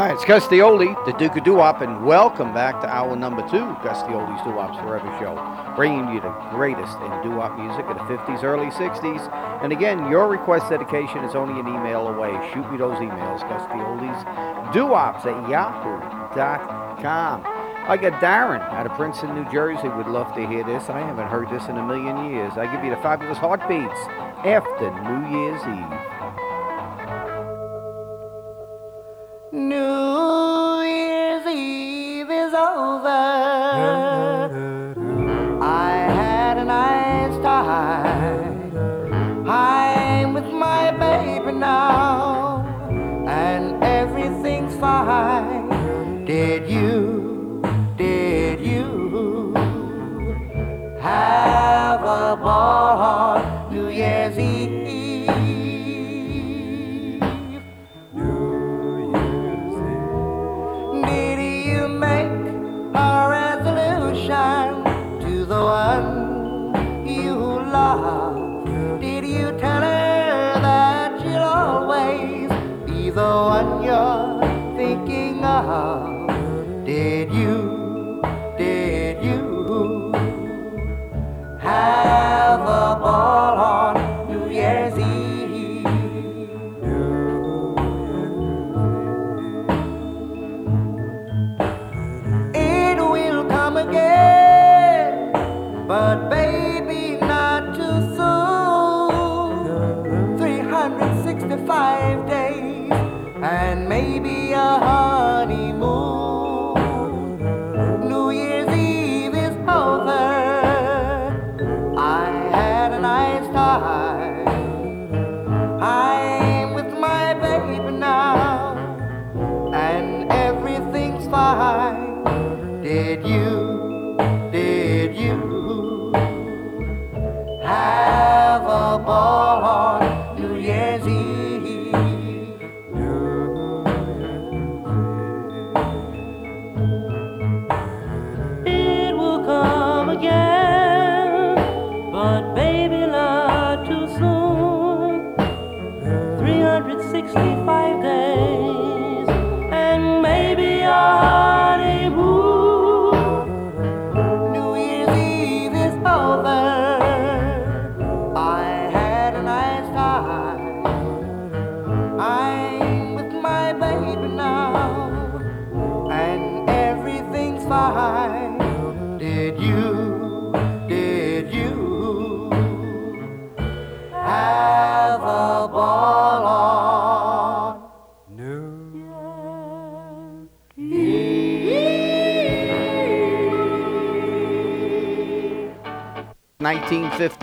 Right, it's Gus D. Oldie, the Duke of Doo-Wop, and welcome back to hour number two, Gus D. Oldie's Doo-Wop's Forever Show, bringing you the greatest in doo-wop music of the 50s, early 60s. And again, your request dedication is only an email away. Shoot me those emails, Gus the Oldie's Doo-Wops at yahoo.com. I got Darren out of Princeton, New Jersey. Would love to hear this. I haven't heard this in a million years. I give you the fabulous heartbeats after New Year's Eve. Over. I had a nice time. I'm with my baby now, and everything's fine. Did you, did you have a ball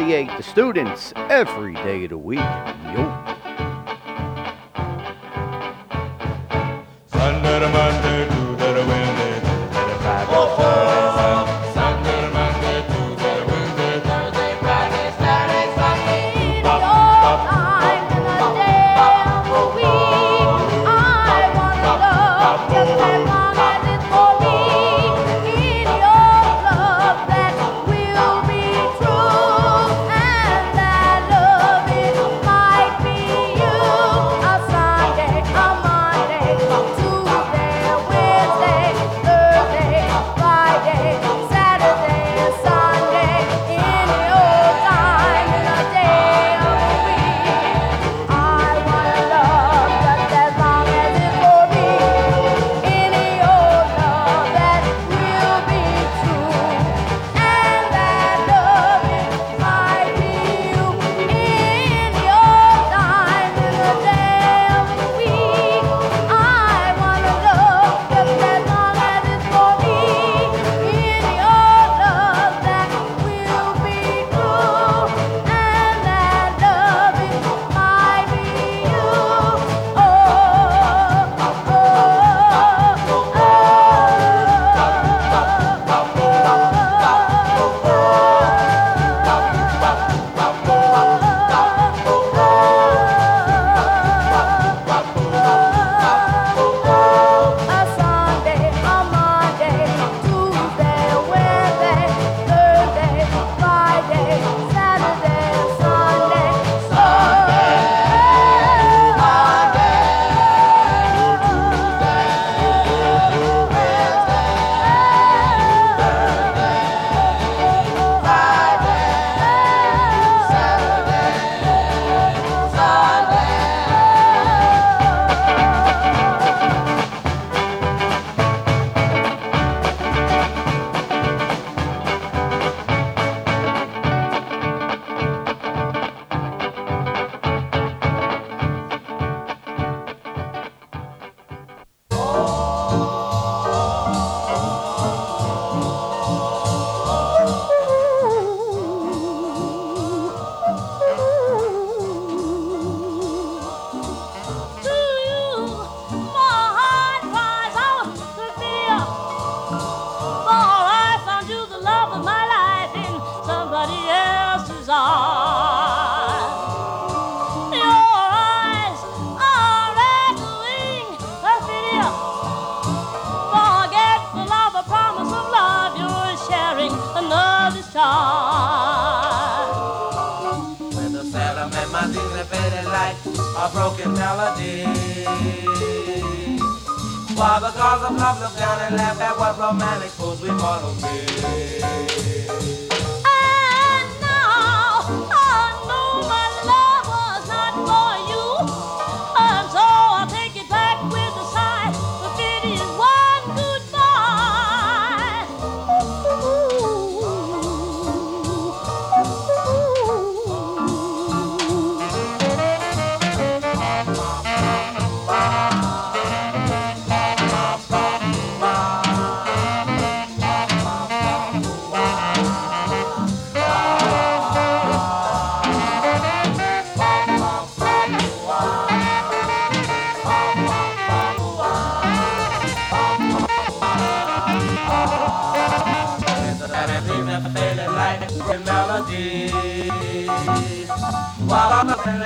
1958, the students every day of the week.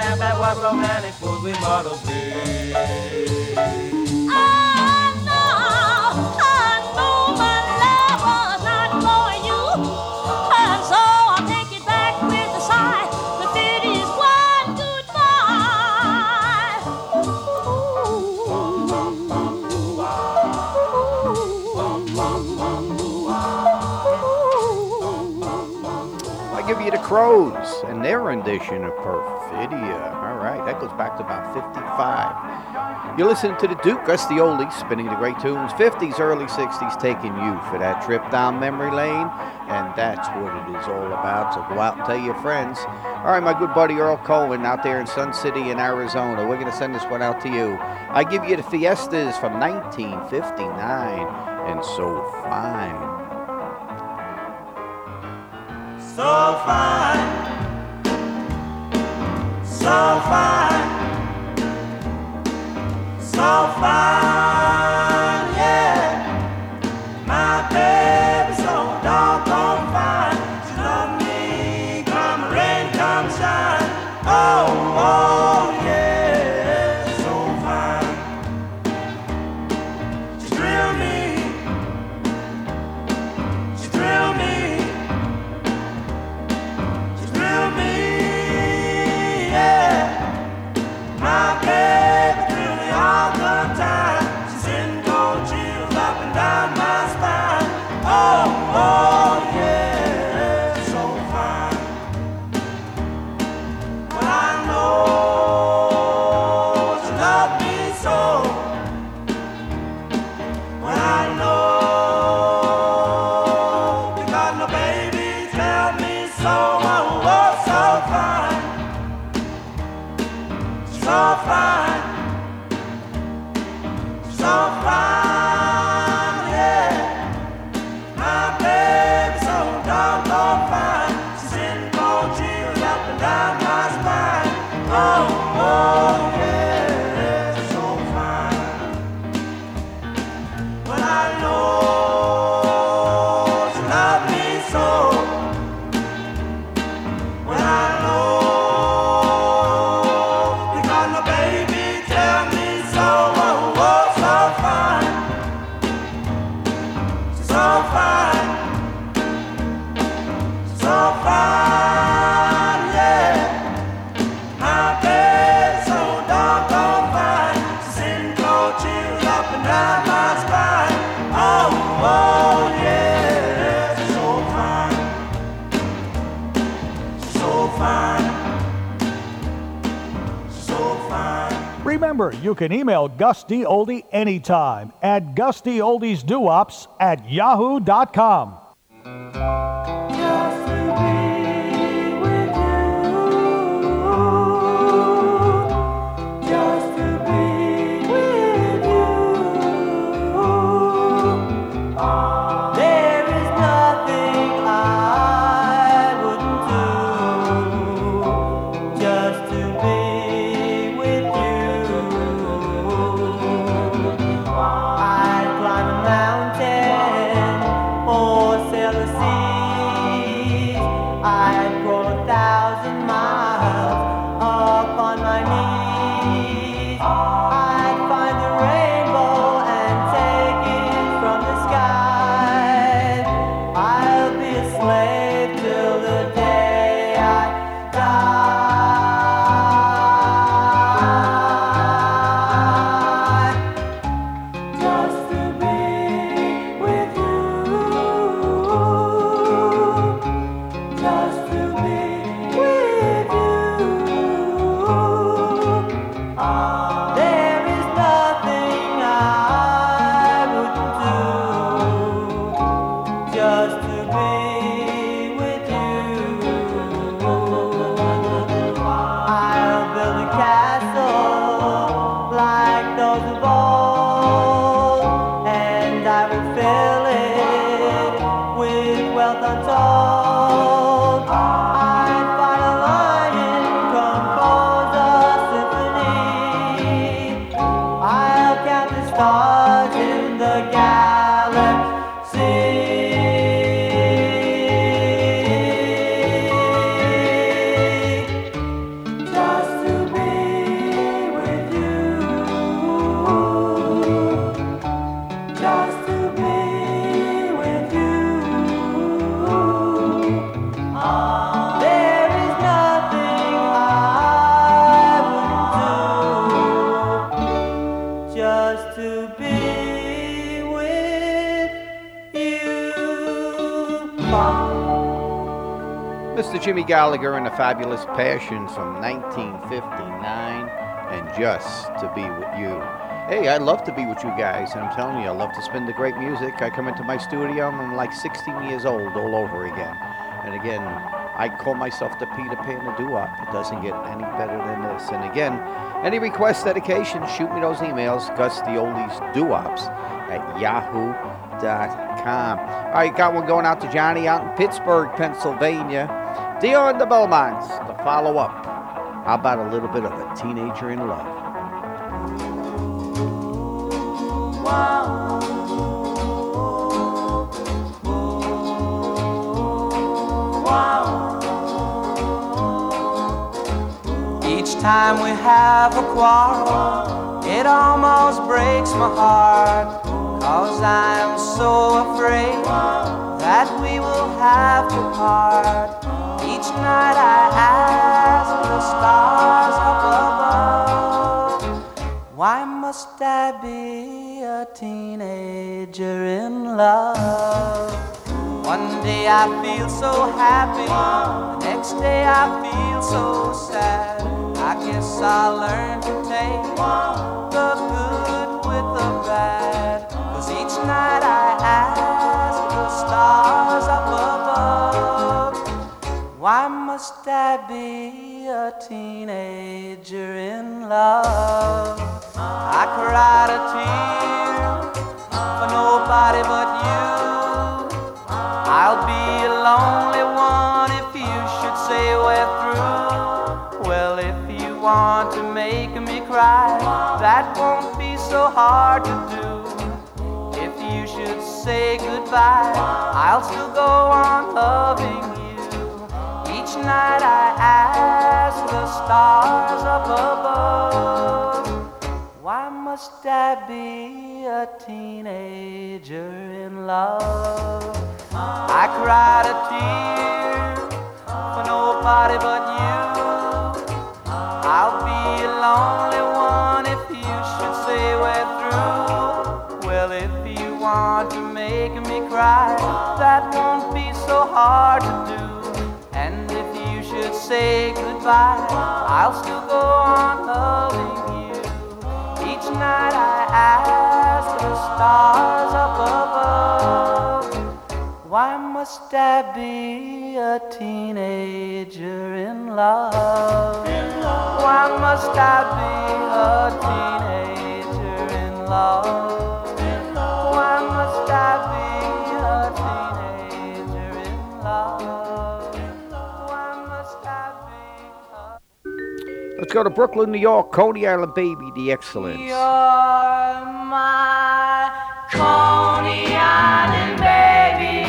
I'm up and laugh at what romantic we Crows their rendition of Perfidia. All right, that goes back to about 55. You're listening to the Duke, that's the oldies, spinning the great tunes, 50s, early 60s, taking you for that trip down memory lane, and that's what it is all about. So go out and tell your friends. All right, my good buddy Earl Cohen out there in Sun City in Arizona, we're going to send this one out to you. I give you the Fiestas from 1959, and so fine. So fine, so fine, so fine, can email Gus D. Oldie anytime at gustoldiesduops at yahoo.com. Mr. Jimmy Gallagher and the Fabulous Passions from 1959 and Just to Be With You. Hey, I love to be with you guys, and I'm telling you, I love to spin the great music. I come into my studio, and I'm like 16 years old all over again. And again, I call myself the Peter Pan of doo-wop. It doesn't get any better than this. And again, any requests, dedications, shoot me those emails, Gus the Oldies Doo-wops at yahoo.com. All right, got one going out to Johnny out in Pittsburgh, Pennsylvania. Dion the Belmonts, the follow up. How about a little bit of a teenager in love? Each time we have a quarrel, it almost breaks my heart. Cause I'm so afraid that we will have to part. Each night I ask the stars up above, why must I be a teenager in love? One day I feel so happy, the next day I feel so sad. I guess I learned to take the good with the bad. Cause each night I ask the stars up above, why must I be a teenager in love? I cried a tear for nobody but you. I'll be a lonely one if you should say we're through. Want to make me cry, that won't be so hard to do. If you should say goodbye, I'll still go on loving you. Each night I ask the stars up above, why must I be a teenager in love? I cried a tear for nobody but you. Lonely one if you should say we're through. Well, if you want to make me cry, that won't be so hard to do. And if you should say goodbye, I'll still go on loving you. Each night I ask the stars up above. Why must I be a teenager in love? Why must I be a teenager in love? Why must I be a teenager in love? Why must a Let's go to Brooklyn, New York. Coney Island Baby, the Excellents. You're my Coney Island baby.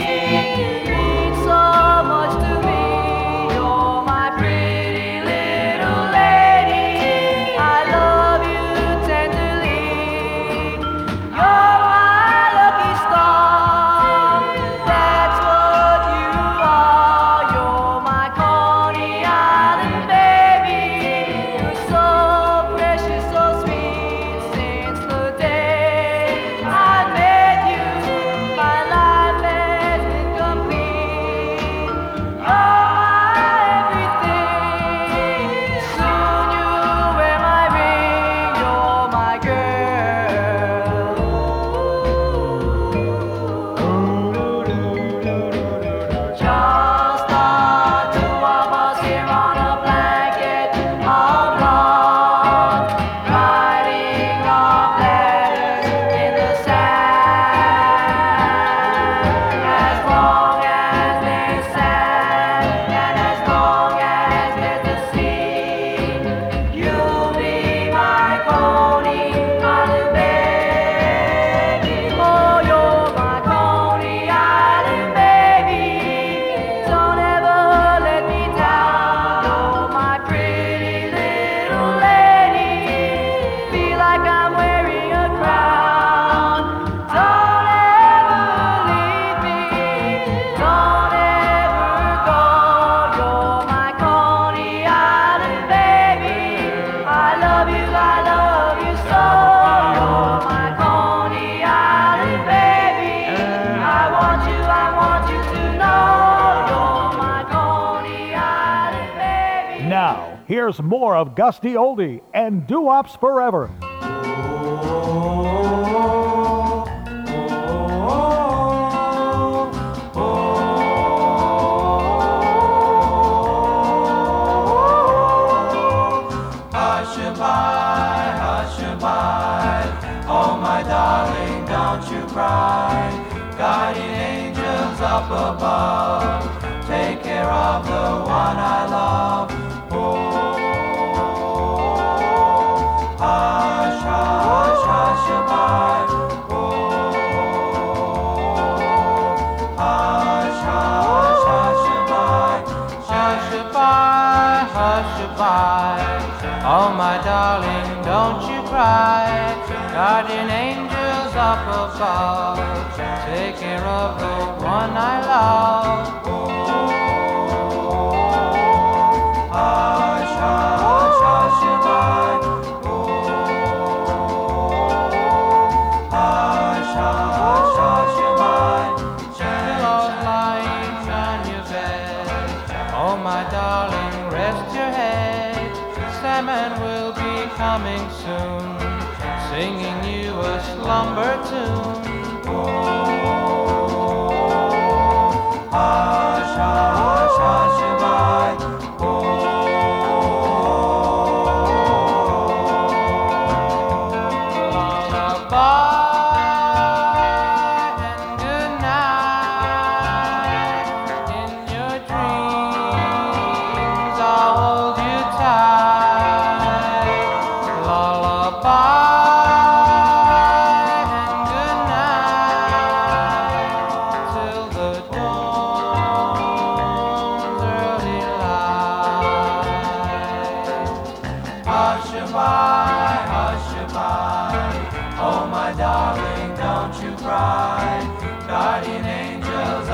Gus D. Oldie and Doo Wops Forever. Oh. Guardian angels up above, take care of the one I love. Oh, my darling, don't you cry. Guardian angels up above, take care of the one I love. Oh, lying on your bed. Oh, my darling. Sandman will be coming soon, singing you a slumber tune.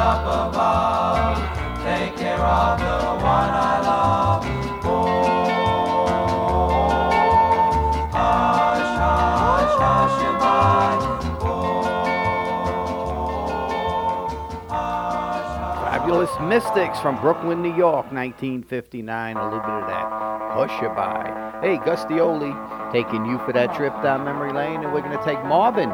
Up above, take care of the one I love. Oh, hush, hush, hush, hush. Fabulous Mystics from Brooklyn, New York, 1959. A little bit of that Hushaby. Hey, Gus D. Oldie taking you for that trip down memory lane, and we're going to take Marvin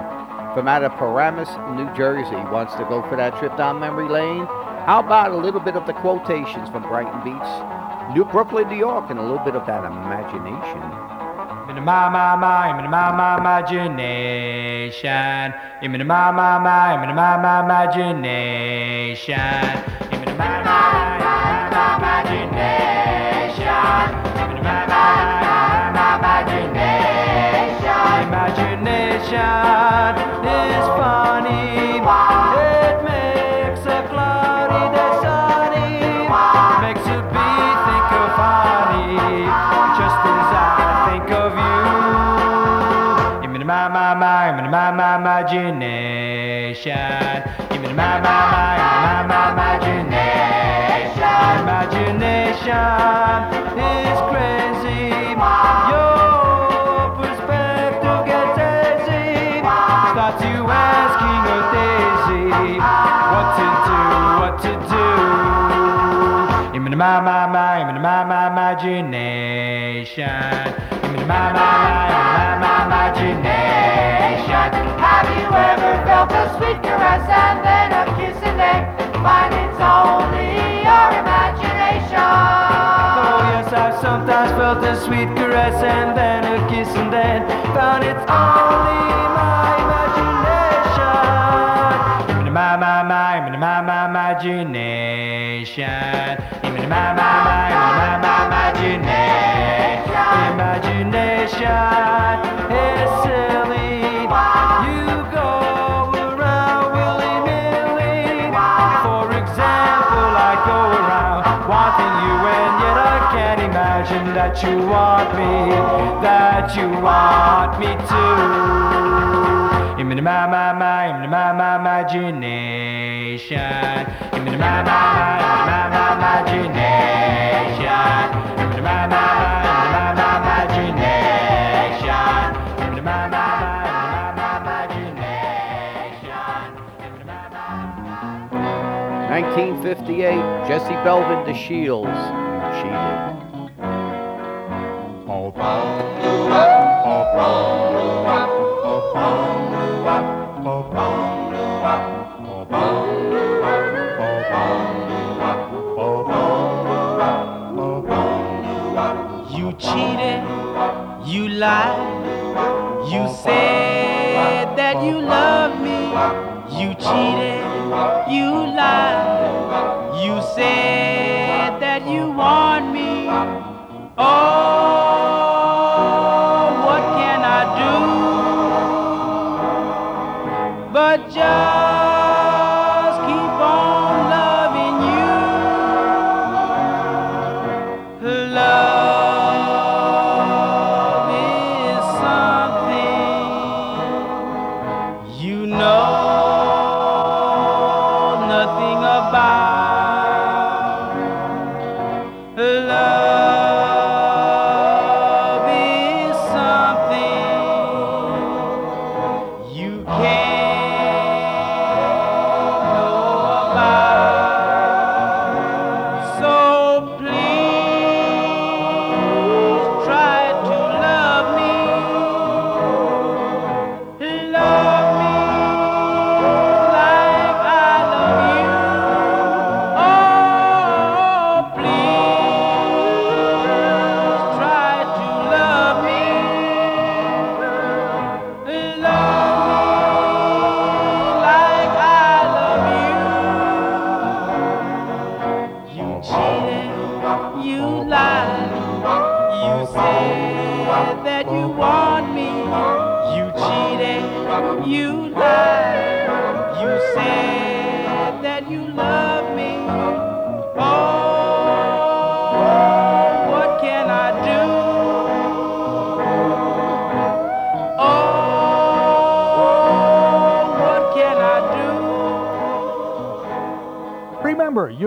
from out of Paramus, New Jersey. Wants to go for that trip down memory lane. How about a little bit of the quotations from Brighton Beach, New Brooklyn, New York, and a little bit of that imagination? In my my my, in my my imagination. In my my my, in my my imagination. In my my my. In my my, imagination. Imagination imagination. In my my my, my my imagination. Imagination is crazy. Your perspective gets hazy. Starts you asking a daisy what to do, what to do. In my my my, in my my imagination. In my my my, my my imagination. Have you ever felt a sweet caress and then a kiss and then find it's only your imagination? Oh yes, I've sometimes felt a sweet caress and then a kiss and then found it's only my imagination. In my my my, my my imagination. In my my my, in my my imagination. Imagination that you want me to. In my my my, in my my imagination. In my my my, my my imagination. In my my my, my my imagination. In my my my, my my imagination. In my my 1958, Jesse Belvin, The Shields. You cheated. You cheated, you lied, you said that you love me. You cheated, you lied, you said that you want me. Oh,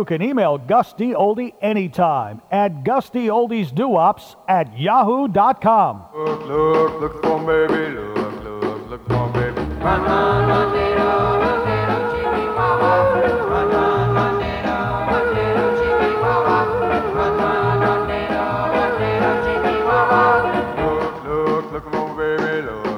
can email Gus D. Oldie anytime at gustydoldiesdoops at yahoo.com. Look, look, look for baby, look, look, look for baby. Look, look, look for baby, look, look,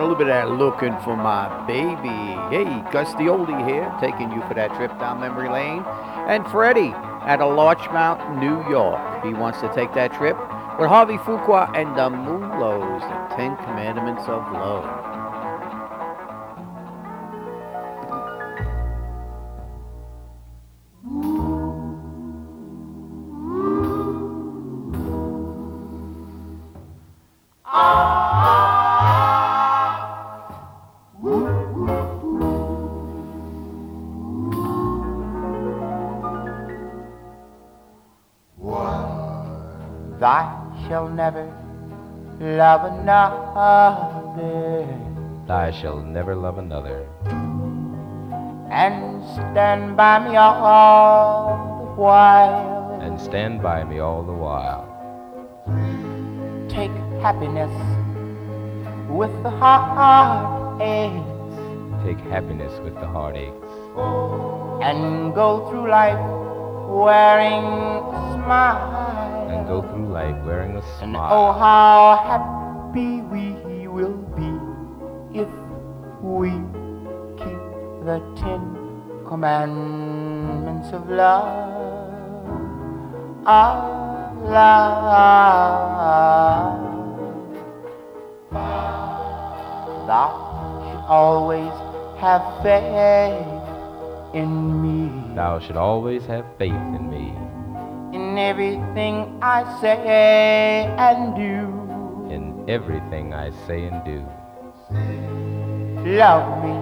A little bit of that looking for my baby. Hey, Gus D. Oldie here, taking you for that trip down memory lane. And Freddie at a Larchmont, New York. He wants to take that trip with Harvey Fuqua and the Moonglows, the Ten Commandments of Love. Never love another I shall never love another, and stand by me all the while. and stand by me all the while. Take happiness with the heartaches Take happiness with the heartaches. and go through life wearing a smile. Go through life wearing a And oh, how happy we will be if we keep the Ten Commandments of love. Of love. Thou should always have faith in me. Thou should always have faith in me. In everything I say and do. In everything I say and do. Love me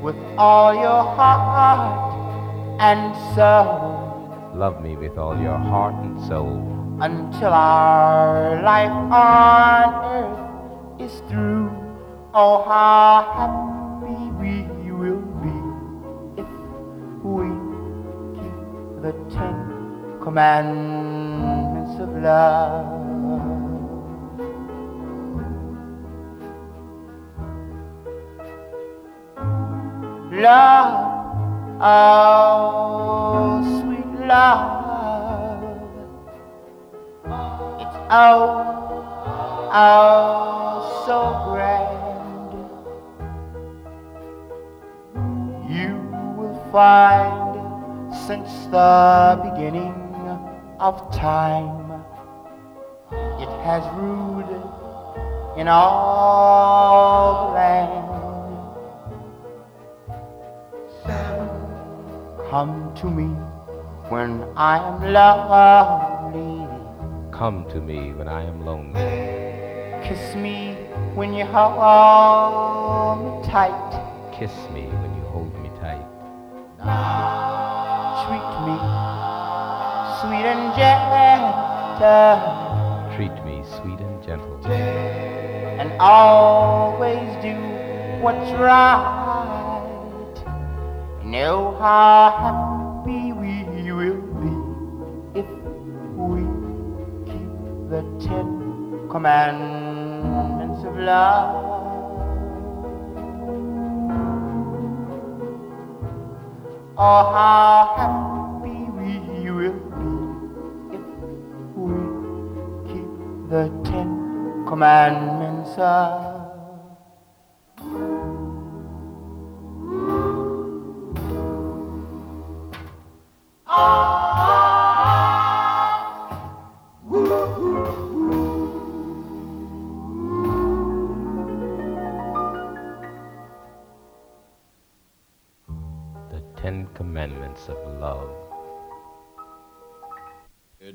with all your heart and soul Love me with all your heart and soul. until our life on earth is through. Oh, how happy we will be if we keep the Ten Commandments of love. Love, oh sweet love, it's oh, oh so grand. You will find since the beginning of time, it has ruled in all the land. Come to me when I am lonely. Come to me when I am lonely. Kiss me when you hold me tight. Kiss me when you hold me tight. Treat me sweet and gentle. Treat me sweet and gentle. And always do what's right. Know how happy we will be if we keep the Ten Commandments of love. Oh, how happy the Ten Commandments of The Ten Commandments of Love.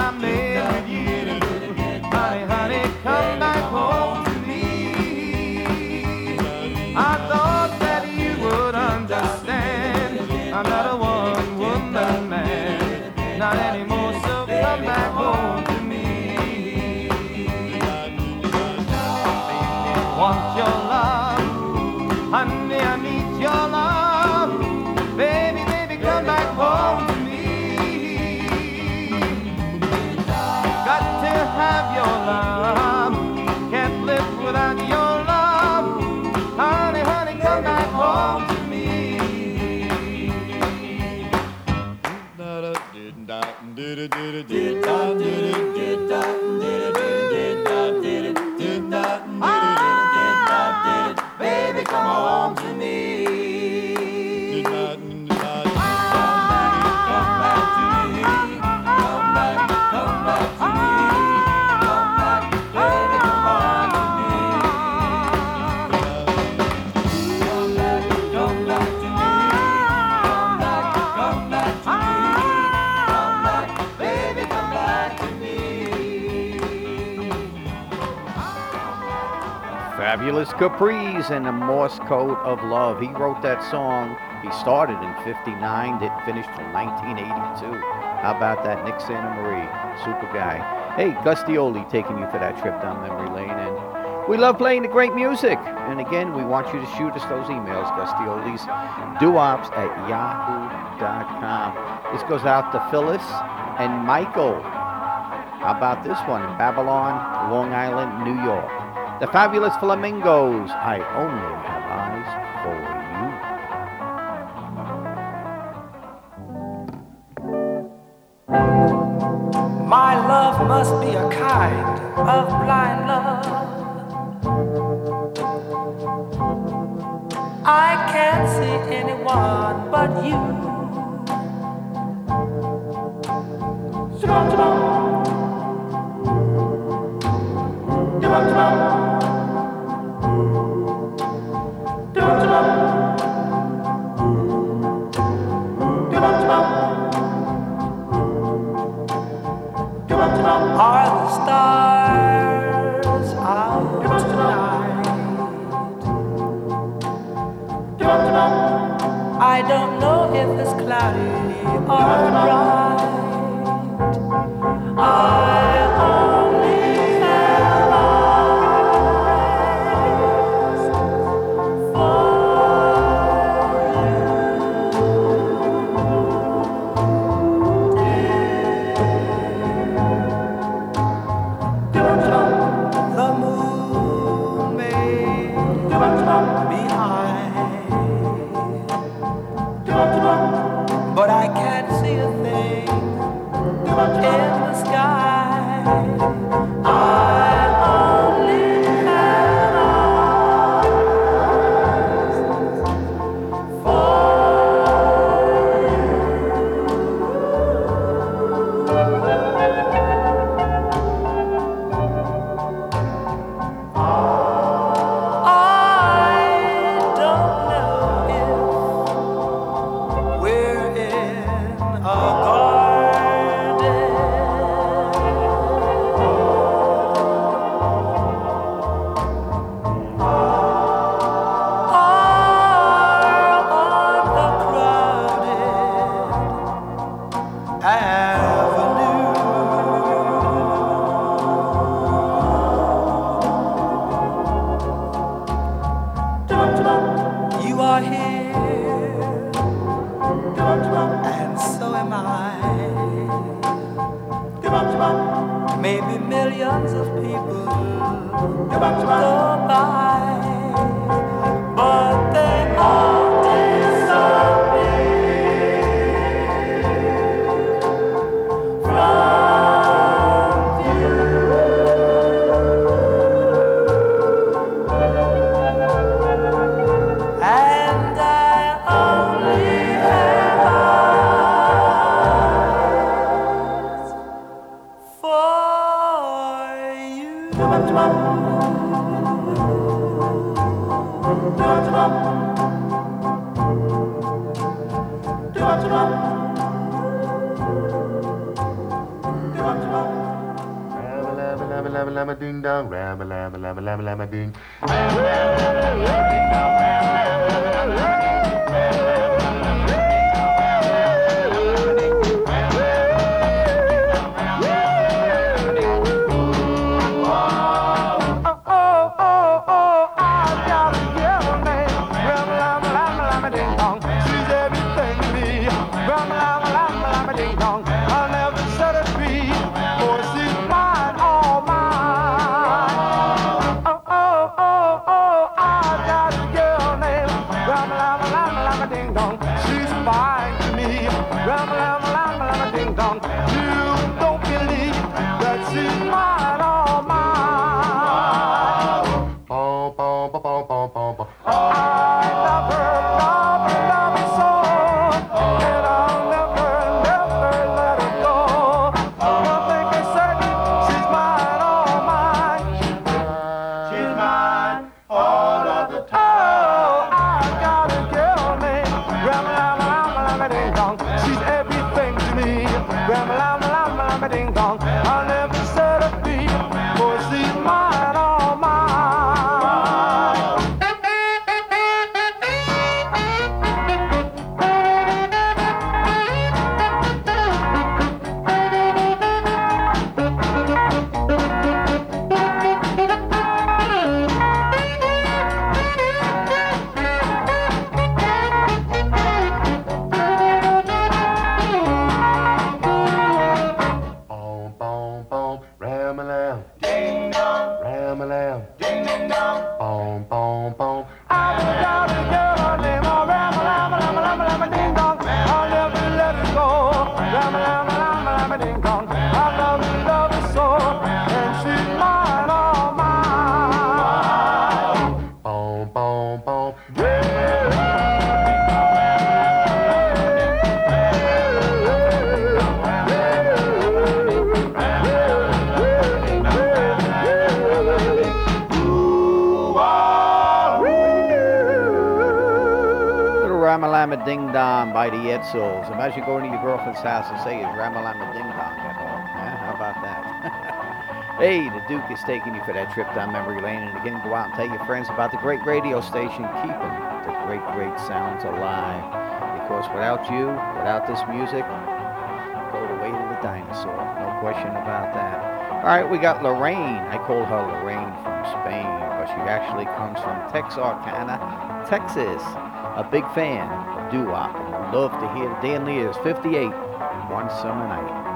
one I made with you. Honey, honey, come back home to me. I thought that you would understand. I'm not a one woman man, not anymore. So come back home Fabulous Capris and the Morse Code of Love. He wrote that song. He started in 59, didn't finish till 1982. How about that? Nick Santamaria, super guy. Hey, Gus D. Oldie taking you for that trip down memory lane. And we love playing the great music. And again, we want you to shoot us those emails, Gus D. Oldie's duops at yahoo.com. This goes out to Phyllis and Michael. How about this one in Babylon, Long Island, New York? The Fabulous Flamingos. I only have eyes for you. My love must be a kind of blind love. I can't see anyone but you. If it's cloudy are here, and so am I. Maybe millions of people go by, ding dong, rabba labba labba labba labba ding. Imagine going to your girlfriend's house and saying, Ramalama Ding Dong at home? How about that? hey, the Duke is taking you for that trip down memory lane. And again, go out and tell your friends about the great radio station, keeping the great, great sounds alive. Because without you, without this music, go the way of the dinosaur. No question about that. All right, we got Lorraine. I call her Lorraine from Spain, but she actually comes from Texarkana, Texas. A big fan of doo-wop love to hear Danleers 58 one summer night.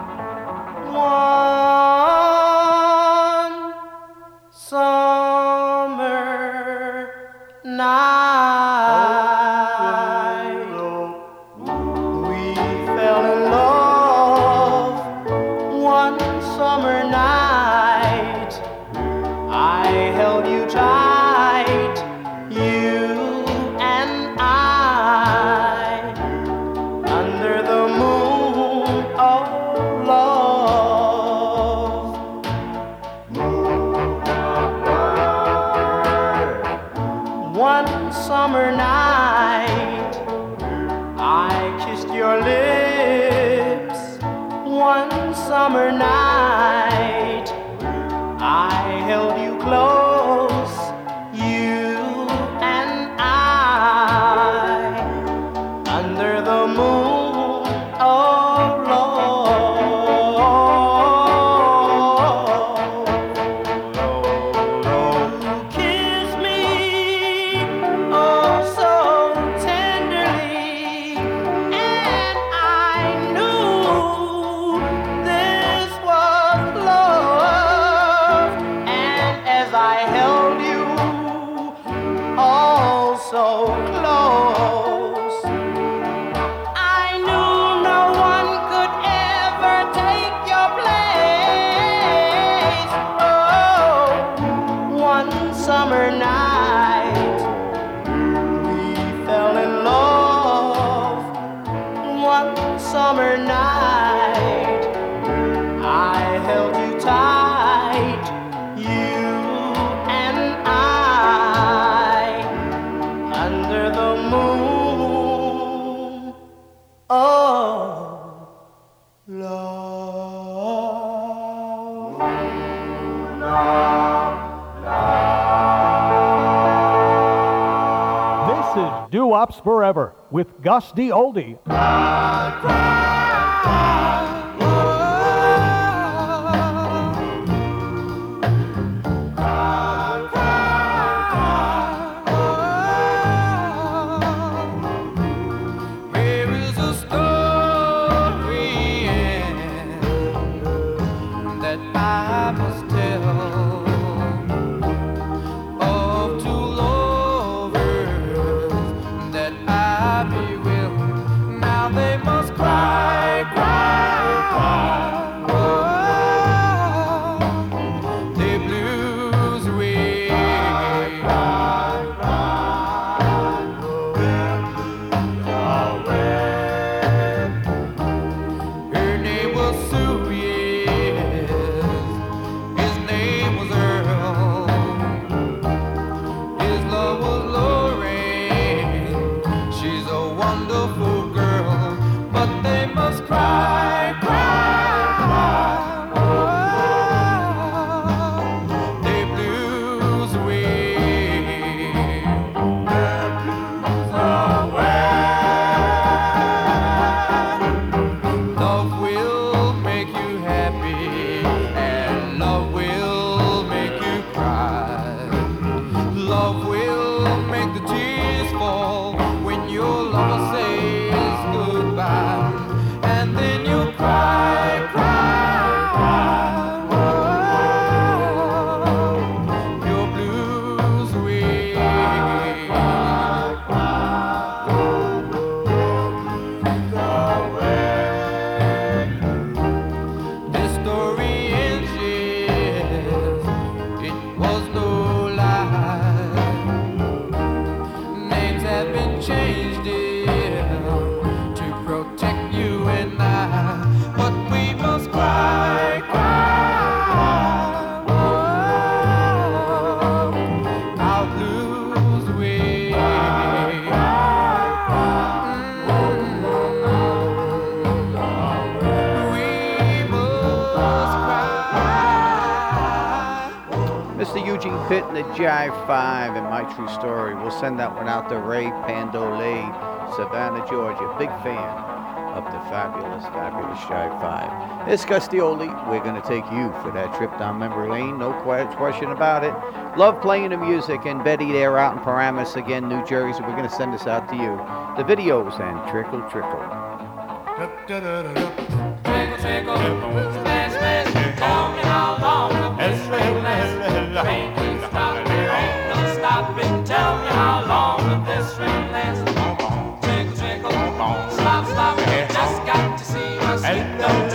Wops Forever with Gus D. Oldie. One out to Ray Pandolay, Savannah, Georgia. Big fan of the fabulous, fabulous Jive 5. It's Gus D. Oldie. We're going to take you for that trip down memory lane. No question about it. Love playing the music. And Betty, they're out in Paramus again, New Jersey. We're going to send this out to you. The videos and Trickle Trickle. Splash, splash. Tell me how long will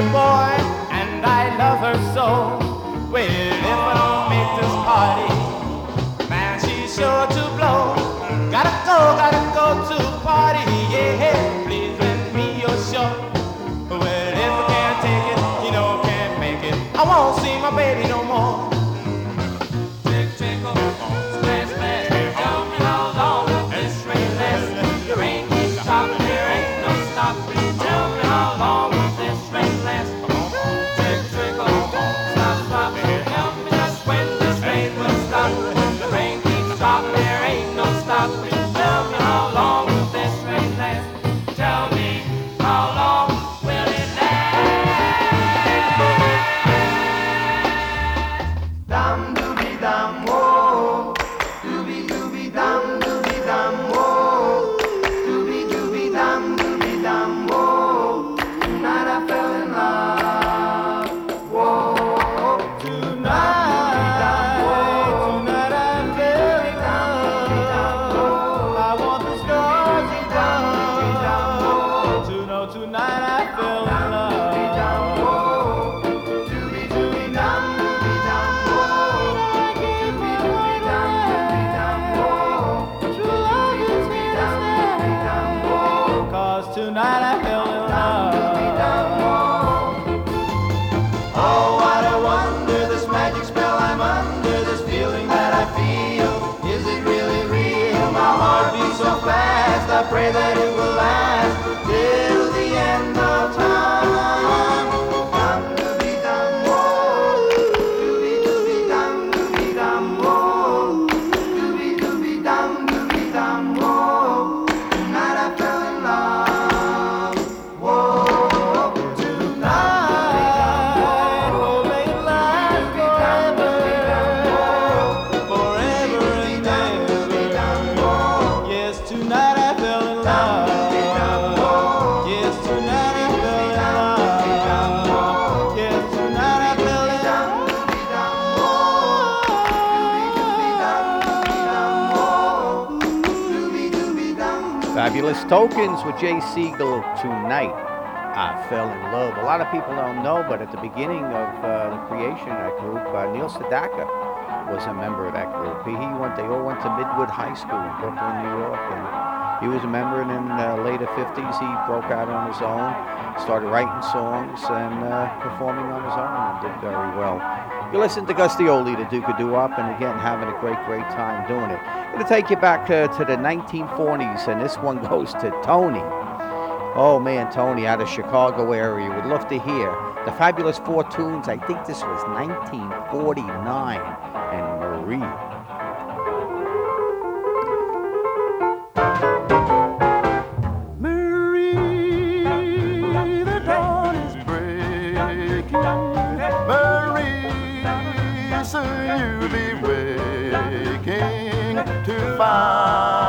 fine, boy, and I love her so. Well, if I don't make this party, man, she's sure to blow. Gotta go, gotta go Tokens with Jay Siegel tonight. I fell in love. A lot of people don't know, but at the beginning of uh, the creation of that group, uh, Neil Sedaka was a member of that group. He, went. They all went to Midwood High School in Brooklyn, New York, and he was a member. And in the later 50s, he broke out on his own, started writing songs and uh, performing on his own, and did very well. You listen to Gus D. Oldie, the Duke of Doo-Wop, and again, having a great, great time doing it. Going to take you back uh, to the 1940s, and this one goes to Tony. Oh man, Tony out of Chicago area. Would love to hear the fabulous four tunes. I think this was 1949 and Marie. Be waking to find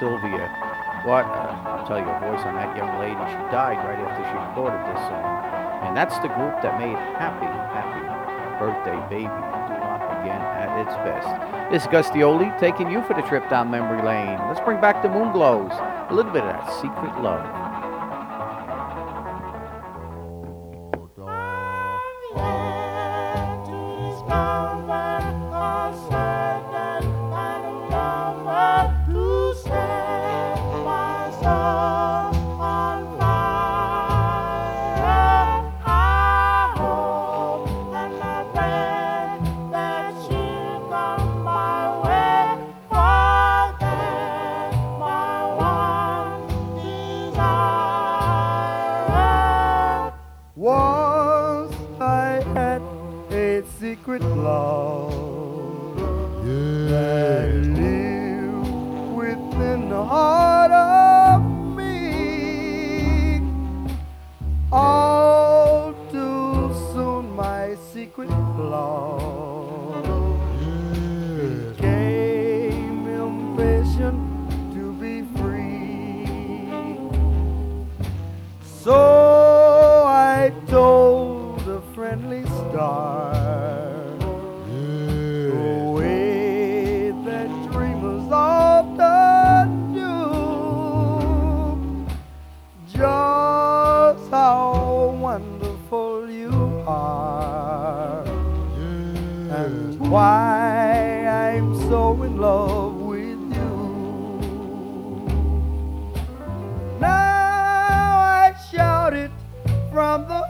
Sylvia. What? Uh, I'll tell you, a voice on that young lady. She died right after she recorded this song. And that's the group that made Happy, Happy Birthday Baby Doo-Wop again at its best. This is Gus D. Oldie taking you for the trip down memory lane. Let's bring back the moonglows, a little bit of that secret love. From the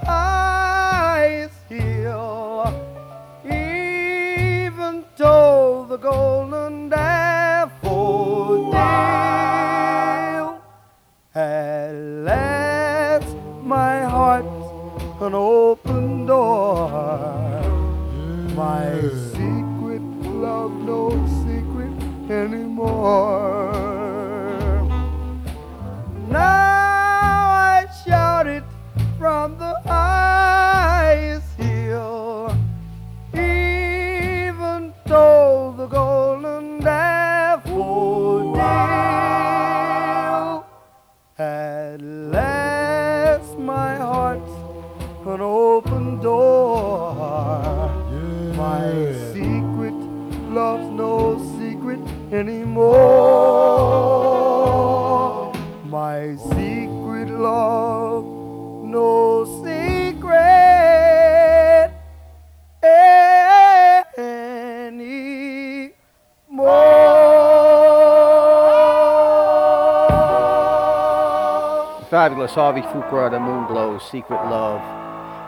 Harvey Fuqua, The Moonglows, Secret Love.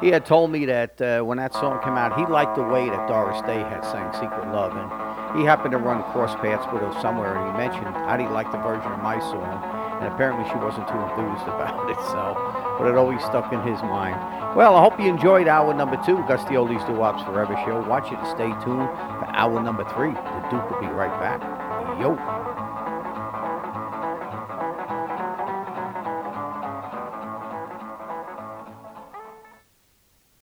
He had told me that uh, when that song came out, he liked the way that Doris Day had sang Secret Love. And he happened to run cross paths with her somewhere, and he mentioned how he liked the version of my song? And apparently she wasn't too enthused about it, so, but it always stuck in his mind. Well, I hope you enjoyed hour number two, Gusty Oldies Doo Wops Forever show. Watch it, stay tuned for hour number three. The Duke will be right back. Yo.